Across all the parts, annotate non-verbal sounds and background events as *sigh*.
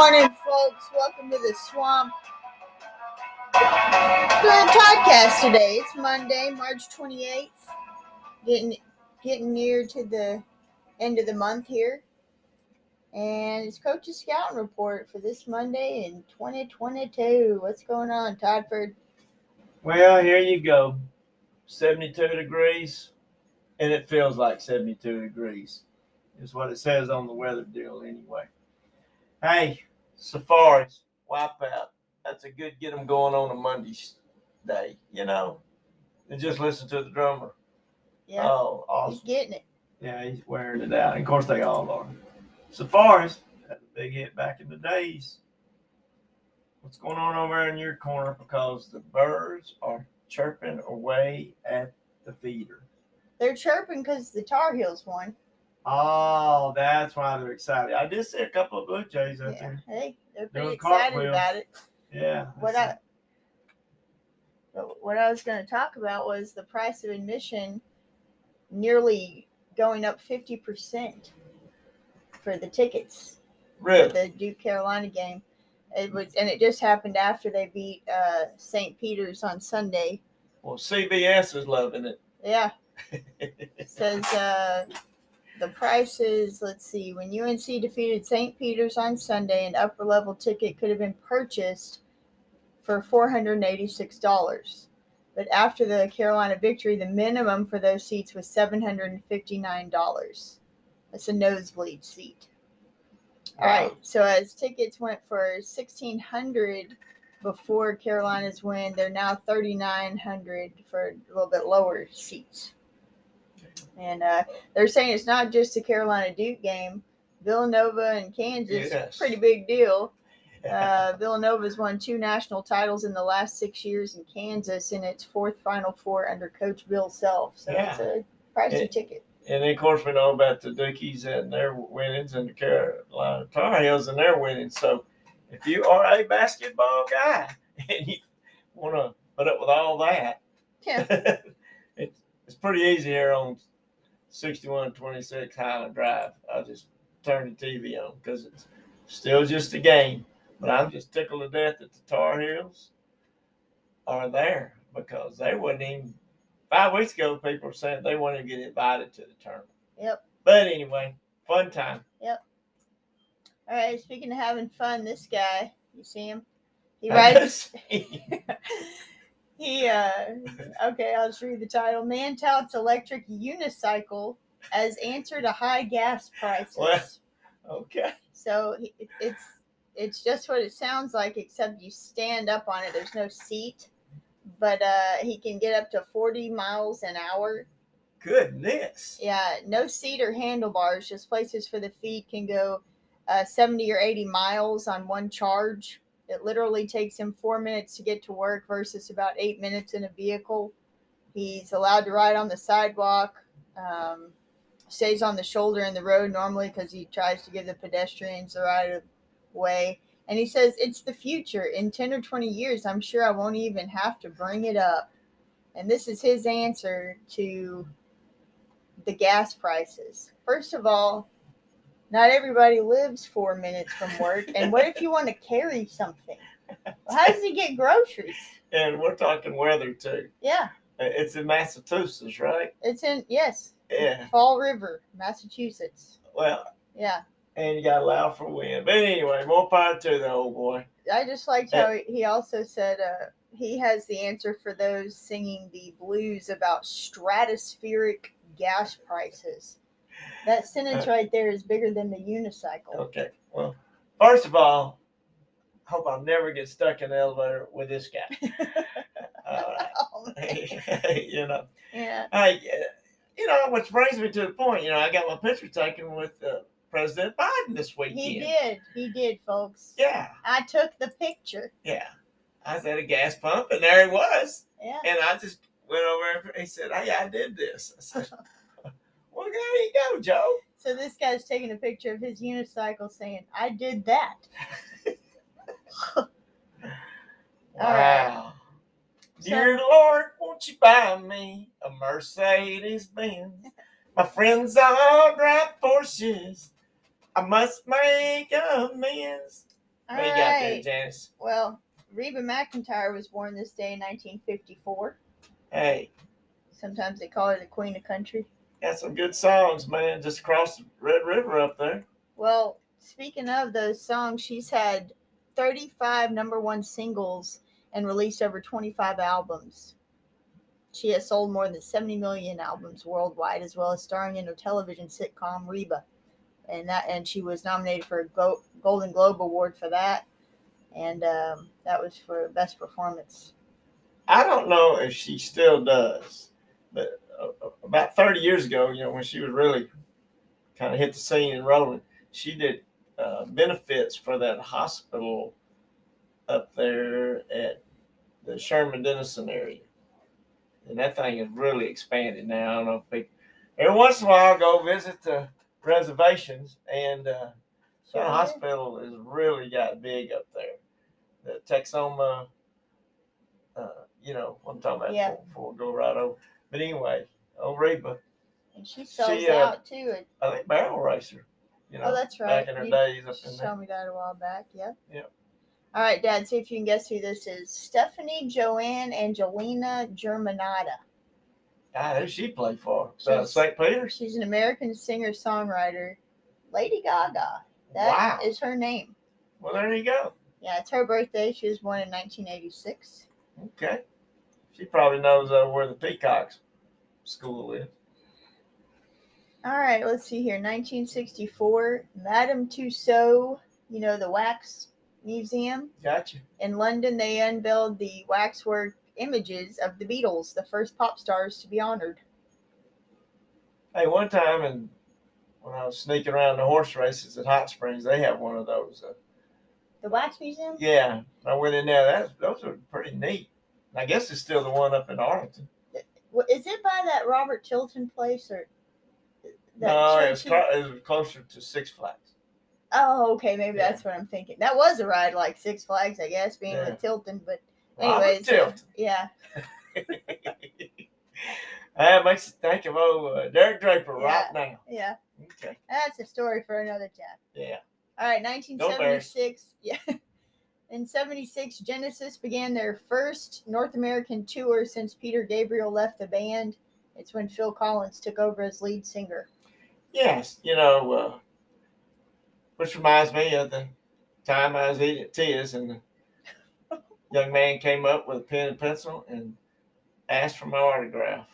Good morning, folks. Welcome to the swamp. A podcast today. It's Monday, March 28th. Getting getting near to the end of the month here. And it's Coach's Scouting Report for this Monday in 2022. What's going on, Toddford? Well, here you go. 72 degrees, and it feels like 72 degrees, is what it says on the weather deal, anyway. Hey, Surfaris, wipeout. That's a good get them going on a Monday day, you know. And just listen to the drummer. Yeah, Oh, he's getting it. Yeah, he's wearing it out. And of course, they all are. Surfaris had a big hit back in the days. What's going on over in your corner? Because the birds are chirping away at the feeder. They're chirping because the Tar Heels won. Oh, that's why they're excited. I did see a couple of Blue Jays out Yeah, there. hey, they're pretty Doing excited cartwheels. about it. Yeah. What that's I what I was going to talk about was the price of admission nearly going up 50% for the tickets for the Duke Carolina game. It was and it just happened after they beat uh, St. Peter's on Sunday. Well, CBS is loving it. Yeah, it *laughs* says uh, the prices, let's see, when UNC defeated St. Peter's on Sunday, an upper level ticket could have been purchased for $486. But after the Carolina victory, the minimum for those seats was $759. That's a nosebleed seat. All right. So as tickets went for 1600 before Carolina's win, they're now 3900 for a little bit lower seats. And uh, they're saying it's not just the Carolina Duke game. Villanova and Kansas, Yes. pretty big deal. *laughs* Uh, Villanova's won two national titles in the last six years, and Kansas in its fourth Final Four under Coach Bill Self. So it's a pricey Yeah. ticket. And then, of course, we know about the Dookies and their winnings and the Carolina Tar Heels and their winnings. So, if you are a basketball guy *laughs* and you want to put up with all that, Yeah. *laughs* it's, it's pretty easy here on 6126 Highland Drive. I'll just turn the TV on because it's still just a game. But I'm just tickled to death that the Tar Heels are there because they wouldn't even five weeks ago people were saying they wouldn't even get invited to the tournament. Yep. But anyway, fun time. Yep. All right. Speaking of having fun, this guy, you see him? He rides. *laughs* *laughs* He uh *laughs* okay, I'll just read the title. Man touts electric unicycle as answer to high gas prices. What? okay. So it's it's just what it sounds like, except you stand up on it. There's no seat, but uh, he can get up to 40 miles an hour. Goodness. Yeah, no seat or handlebars, just places for the feet. Can go uh, 70 or 80 miles on one charge. It literally takes him four minutes to get to work versus about eight minutes in a vehicle. He's allowed to ride on the sidewalk. Um, stays on the shoulder in the road normally because he tries to give the pedestrians the right of way. And he says it's the future. In 10 or 20 years, I'm sure I won't even have to bring it up. And this is his answer to the gas prices. First of all, not everybody lives four minutes from work. And what if you want to carry something? How does he get groceries? And we're talking weather too. Yeah, It's in Massachusetts, right? it's in, yes, Yeah. Fall River, Massachusetts. Well, Yeah. and you got to allow for wind. But anyway, more power to the old boy. I just liked how he- he also said uh, he has the answer for those singing the blues about stratospheric gas prices. That sentence right there is bigger than the unicycle. Okay. Well, first of all, hope I'll never get stuck in the elevator with this guy. *laughs* All Oh, *laughs* you know. yeah. Uh, you know, which brings me to the point. You know, I got my picture taken with uh, President Biden this weekend. He did. He did, folks. Yeah, I took the picture. yeah. I was at a gas pump, and there he was. Yeah. And I just went over and he said, "Hey, I did this." I said, "Well, *laughs* there you go, Joe." So this guy's taking a picture of his unicycle saying, I did that. *laughs* Right. Wow. Dear Lord, won't you buy me a Mercedes Benz? My friends all drive Porsches. I must make amends. All What you got there. Janice? Well, Reba McEntire was born this day in 1954. Hey, Sometimes they call her the Queen of Country. Got some good songs, man. Just across the Red River up there. Well, speaking of those songs, she's had 35 number one singles and released over 25 albums. She has sold more than 70 million albums worldwide, as well as starring in a television sitcom Reba, and that and she was nominated for a Golden Globe Award for that, and um, that was for best performance. I don't know if she still does, but uh, uh, about 30 years ago, you know, when she was really kind of hit the scene and rolling, she did uh, benefits for that hospital up there at the Sherman Denison area. And that thing has really expanded now. I don't know if people, every once in a while, I go visit the reservations, and uh, that hospital has really got big up there. The Texoma, uh, you know I'm talking about Yeah. we go right over. But anyway, oh Reba, And she sells She, uh, out too. I think barrel racer, you know, oh, that's right. back in her You days up in showed me that a while back. Yep. Yep. All right, Dad. See if you can guess who this is. Stephanie Joanne Angelina Germanotta. Ah, who she play for? Uh, St. Peter. She's an American singer songwriter. Lady Gaga. That is Wow. her name. Well, there you go. Yeah, it's her birthday. She was born in 1986. Okay, she probably knows uh, where the Peacocks school is. All right, let's see here. 1964, Madame Tussauds, you know, the wax museum Gotcha. in London, they unveiled the waxwork images of the Beatles, the first pop stars to be honored. Hey, one time, and when I was sneaking around the horse races at Hot Springs, they have one of those. Uh, The wax museum? yeah, I went in there. That those are pretty neat. I guess it's still the one up in Arlington. Is it by that Robert Tilton place or? that no, it church was, he- clo- it was closer to Six Flags. Oh, okay, maybe Yeah. that's what I'm thinking. That was a ride like Six Flags, I guess, being Yeah. with Tilton. But Robert anyways, uh, *laughs* yeah. *laughs* that makes you think of old uh, Derek Draper right now. Yeah, Okay. that's a story for another chat. Yeah. All right, bears. 1976. *laughs* Yeah. In 76, Genesis began their first North American tour since Peter Gabriel left the band. It's when Phil Collins took over as lead singer. Yes, you know, uh, which reminds me of the time I was eating at Tia's and the *laughs* young man came up with a pen and pencil and asked for my autograph.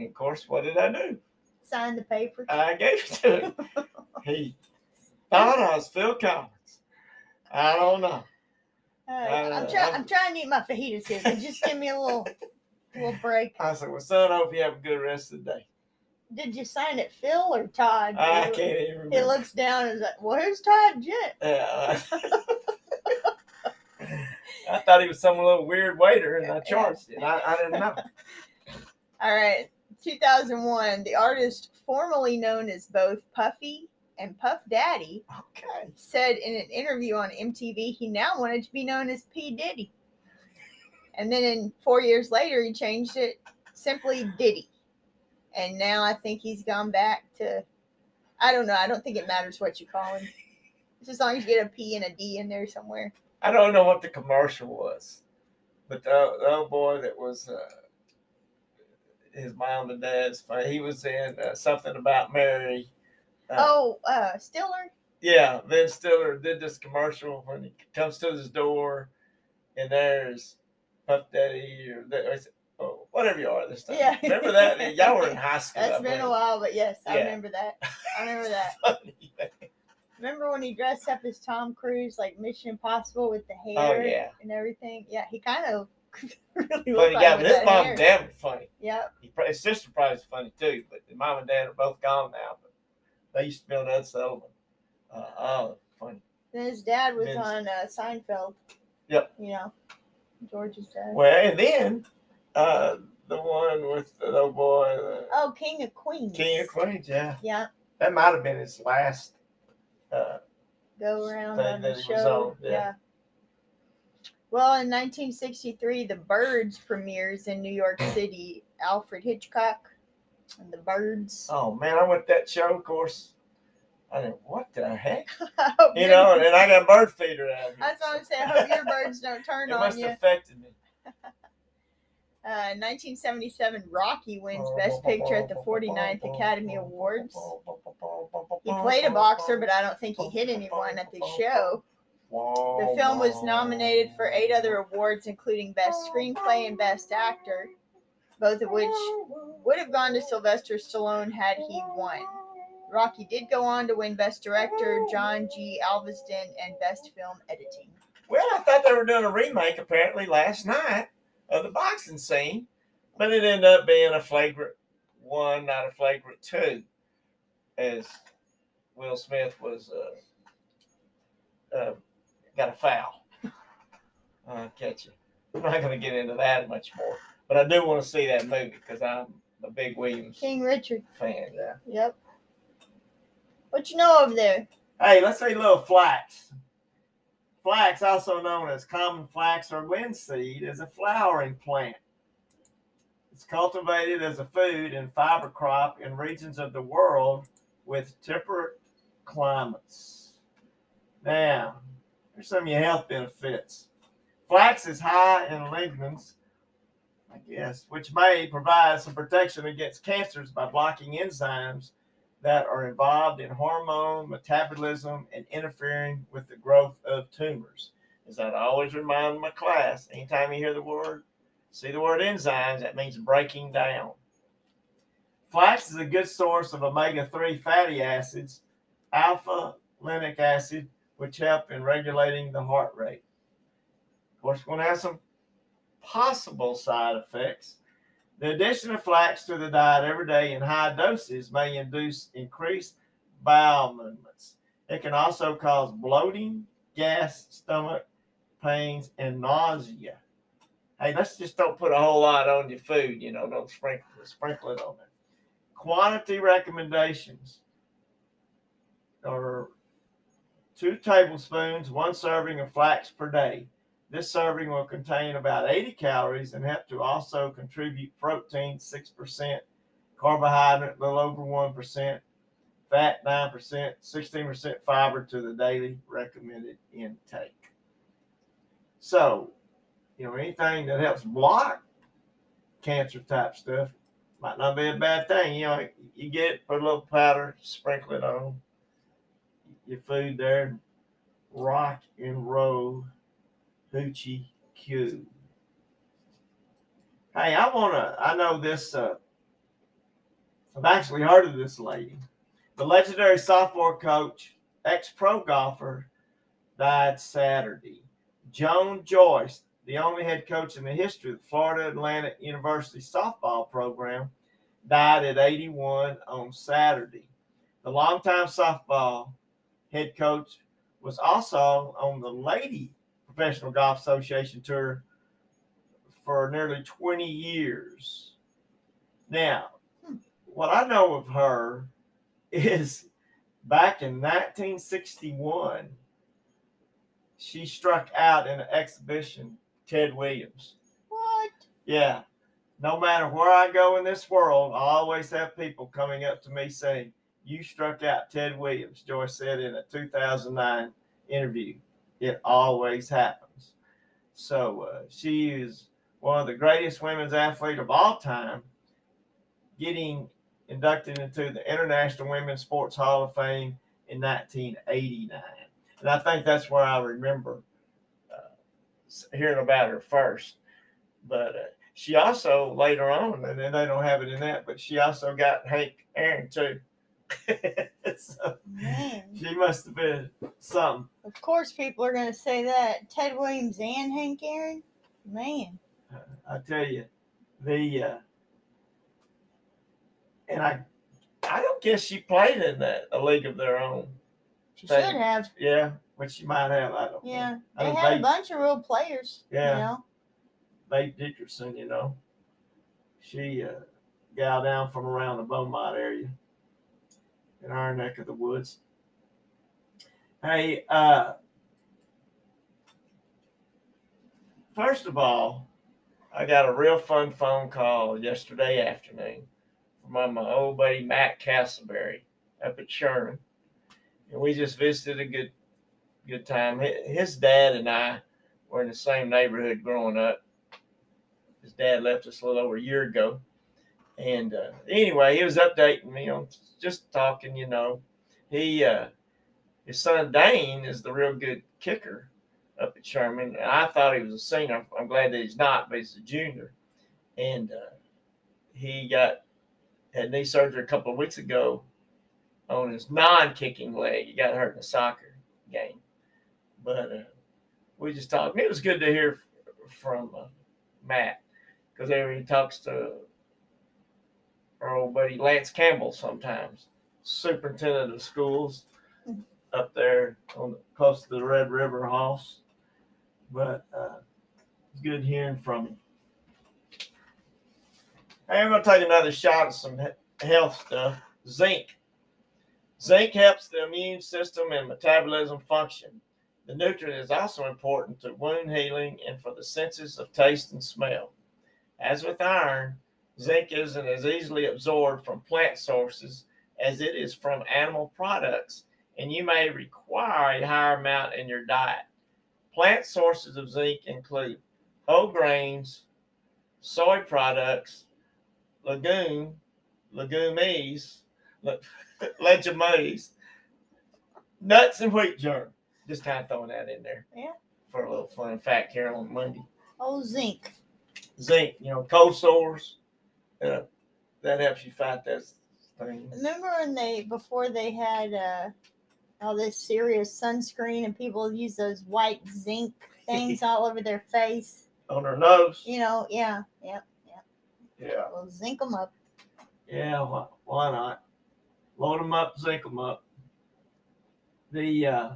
And of course, what did I do? Signed the paper. I gave it to him. *laughs* he thought I was Phil Collins. I don't know. I'm trying. I'm- trying to eat my fajitas here, but just give me a little, *laughs* little break. I said, well, son, I hope you have a good rest of the day. Did you sign it, Phil or Todd? I He- can't even He looks down and is like, "Where's Todd Jet?" Yeah. *laughs* I thought he was some little weird waiter, and I charged it. I, I didn't know. *laughs* All right, 2001. The artist formerly known as both Puffy and Puff Daddy Okay. said in an interview on MTV he now wanted to be known as P Diddy. And then in four years later, he changed it simply Diddy. And now I think he's gone back to, I don't know. I don't think it matters what you call him. Just as long as you get a P and a D in there somewhere. I don't know what the commercial was, but the, the old boy that was uh, his mom and dad's, he was in uh, something about Mary. Uh, Oh, uh, Stiller? Yeah, Vince Stiller did this commercial when he comes to his door, and there's Puff Daddy or, or oh, whatever you are this time. Yeah. Remember that? Y'all were in *laughs* high school. That's I been a while, but yes, I Yeah. remember that. I remember *laughs* that. Funny. Remember when he dressed up as Tom Cruise, like Mission Impossible with the Oh, hair yeah. and everything? Yeah, he kind of *laughs* really Funny guy, but his mom hair. and dad were funny. Yep. He, his sister probably was funny too, but his mom and dad are both gone now. But they used to be on Ed Sullivan. Uh, oh, funny. Then his dad was Vince. on uh, Seinfeld. Yep. You know, George's dad. Well, and then uh, the one with the little boy, the Oh, King of Queens. King of Queens. Yeah, Yeah, that might have been his last. Uh, go around Thing on the he show. was on, yeah. yeah. Well, in 1963, The Birds premieres in New York City. Alfred Hitchcock and The Birds. oh man, I went to that show. Of course, I think, what the heck? *laughs* You know, and I got bird feeder out here. That's what I'm saying. I hope your birds don't turn it on must you. have affected me. *laughs* Uh, 1977, Rocky wins Best Picture at the 49th Academy Awards. He played a boxer, but I don't think he hit anyone at the show. The film was nominated for eight other awards, including Best Screenplay and Best Actor, both of which would have gone to Sylvester Stallone had he won. Rocky did go on to win Best Director, John G. Avildsen, and Best Film Editing. Well, I thought they were doing a remake apparently last night of the boxing scene, but it ended up being a flagrant one, not a flagrant two, as Will Smith was uh, uh, got a foul. Uh, catch you. I'm not going to get into that much more, but I do want to see that movie because I'm a big Williams King Richard. fan. Yeah. Yep. What you know over there? Hey, let's say a little flax. Flax, also known as common flax or linseed, is a flowering plant. It's cultivated as a food and fiber crop in regions of the world with temperate climates. Now, here's some of your health benefits. Flax is high in lignans, I guess, which may provide some protection against cancers by blocking enzymes that are involved in hormone metabolism and interfering with the growth of tumors. As I always remind my class, anytime you hear the word, see the word enzymes, that means breaking down. Flax is a good source of omega 3 fatty acids, alpha linoleic acid, which help in regulating the heart rate. Of course, we're going to have some possible side effects. The addition of flax to the diet every day in high doses may induce increased bowel movements. It can also cause bloating, gas, stomach pains, and nausea. Hey, let's just don't put a whole lot on your food, you know, don't sprinkle, sprinkle it on there. Quantity recommendations are two tablespoons, one serving of flax per day. This serving will contain about 80 calories and help to also contribute protein 6%, carbohydrate a little over 1%, fat 9%, 16% fiber to the daily recommended intake. So, you know, anything that helps block cancer type stuff might not be a bad thing. You know, you get it, put a little powder, sprinkle it on your food there, rock and roll hoochie koo. Hey, I wanna I know this uh I've actually heard of this lady. The legendary sophomore coach, ex-pro golfer, died Saturday. Joan Joyce, the only head coach in the history of the Florida Atlantic University softball program, died at 81 on Saturday. The longtime softball head coach was also on the lady Professional Golf Association tour for nearly 20 years. Now, what I know of her is back in 1961, she struck out in an exhibition, Ted Williams. What? Yeah. No matter where I go in this world, I always have people coming up to me saying, You struck out Ted Williams, Joyce said in a 2009 interview. It always happens. So uh, she is one of the greatest women's athletes of all time, getting inducted into the International Women's Sports Hall of Fame in 1989. And I think that's where I remember uh, hearing about her first. But uh, she also later on, and they don't have it in that, but she also got Hank Aaron too. *laughs* *laughs* so Man. she must have been something. Of course, people are going to say that. Ted Williams and Hank Aaron? Man. I tell you, the uh, and I, I don't guess she played in that a league of their own. She Thank should have. Yeah, which she might have. I don't know. Yeah. I They had a bunch of real players. Yeah. You know? Babe Dickerson, you know, she uh, gal down from around the Beaumont area in our neck of the woods. Hey, uh, first of all, I got a real fun phone call yesterday afternoon from my old buddy Matt Castleberry up at Sherman. and we just visited a good good time. His dad and I were in the same neighborhood growing up. His dad left us a little over a year ago, and uh, anyway, he was updating me on just talking. You know, he uh, his son Dane is the real good kicker up at Sherman. And I thought he was a senior. I'm glad that he's not, but he's a junior, and uh, he got had knee surgery a couple of weeks ago on his non-kicking leg. He got hurt in a soccer game, but uh, we just talked. It was good to hear from uh, Matt because he talks to our old buddy Lance Campbell sometimes, superintendent of schools up there on the close to the Red River House. But uh, it's good hearing from him. Hey, I'm going to take another shot at some health stuff. Zinc. Zinc helps the immune system and metabolism function. The nutrient is also important to wound healing and for the senses of taste and smell. As with iron, zinc isn't as easily absorbed from plant sources as it is from animal products, and you may require a higher amount in your diet. Plant sources of zinc include whole grains, soy products, legume, legumes, le- *laughs* legumes, nuts, and wheat germ. Just kind of throwing that in there. Yeah. For a little fun fact here on Monday. Oh, zinc. Zinc, you know, cold sores, uh, that helps you fight that thing. Remember when they before they had uh, all this serious sunscreen and people use those white zinc *laughs* things all over their face? On their nose. You know, yeah, yeah. Yeah. Well, zinc them up. Yeah, why, why not? Load them up, zinc them up. The uh,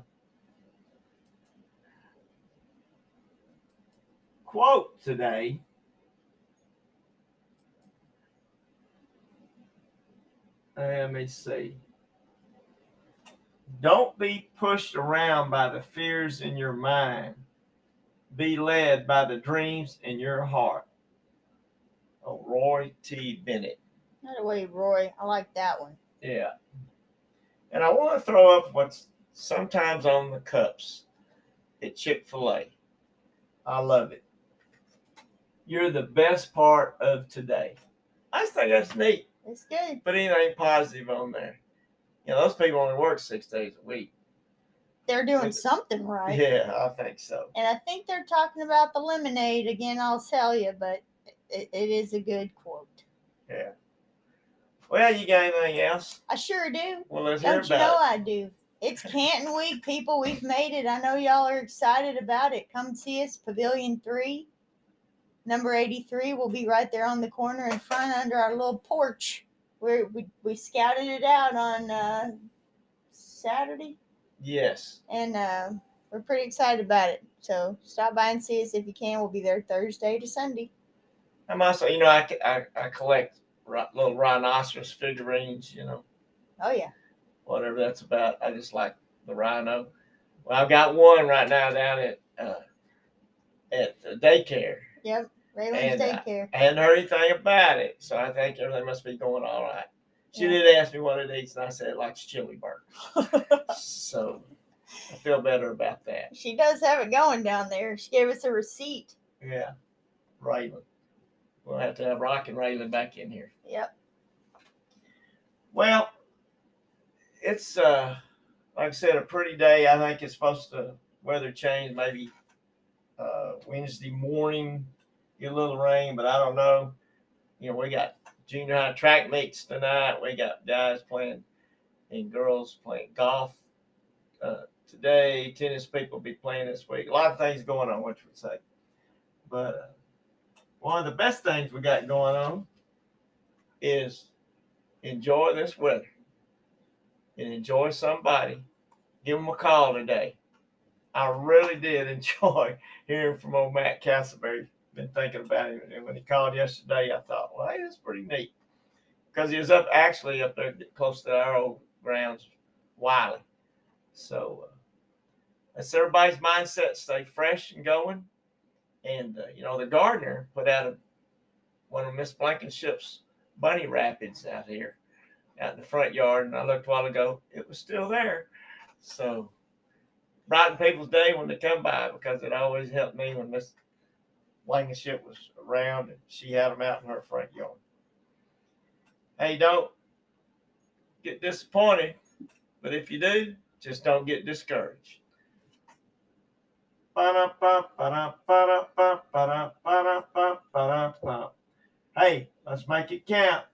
quote today let me see. Don't be pushed around by the fears in your mind. Be led by the dreams in your heart. Oh, Roy T. Bennett. Not way, Roy. I like that one. Yeah. And I want to throw up what's sometimes on the cups at Chick fil A. I love it. You're the best part of today. I think that's neat. It's good. But anything positive on there. You know, those people only work six days a week. They're doing It's- something right. Yeah, I think so. And I think they're talking about the lemonade again. I'll tell you, but it, it is a good quote. Yeah. Well, you got anything else? I sure do. Well, let's hear Don't you know it. I do? It's Canton Week, people. We've made it. I know y'all are excited about it. Come see us, Pavilion 3. Number 83 will be right there on the corner in front under our little porch. Where we, we scouted it out on uh, Saturday, Yes. and uh, we're pretty excited about it. So stop by and see us if you can. We'll be there Thursday to Sunday. I'm also, you know, I, I, I collect little rhinoceros figurines, you know. Oh, yeah. whatever that's about. I just like the rhino. Well, I've got one right now down at uh, at the daycare. Raylan's Daycare. I hadn't heard anything about it, so I think everything must be going all right. She Yeah. did ask me what it eats, and I said it likes chili burgers. *laughs* so I feel better about that. She does have it going down there. She gave us a receipt. Yeah, Raylan. We'll have to have Rock and Raylan back in here. Yep. Well, it's uh like I said, a pretty day. I think it's supposed to weather change maybe uh Wednesday morning, get a little rain, but I don't know. You know, we got junior high track meets tonight. We got guys playing and girls playing golf uh, today. Tennis people be playing this week. A lot of things going on, you would say. But uh, one of the best things we got going on is enjoy this weather and enjoy somebody. Give them a call today. I really did *laughs* enjoy hearing from old Matt Castleberry. Been thinking about him, and when he called yesterday, I thought, well, hey, that's pretty neat. Because he was up actually up there close to our old grounds, Wiley. So uh, that's everybody's mindset. Stay fresh and going. And uh, you know, the gardener put out a, one of Miss Blankenship's bunny rapids out here, out in the front yard. And I looked a while ago; it was still there. So brighten people's day when they come by because it always helped me when Miss Blankenship was around and she had them out in her front yard. Hey, don't get disappointed, but if you do, just don't get discouraged. Hey, let's make it count.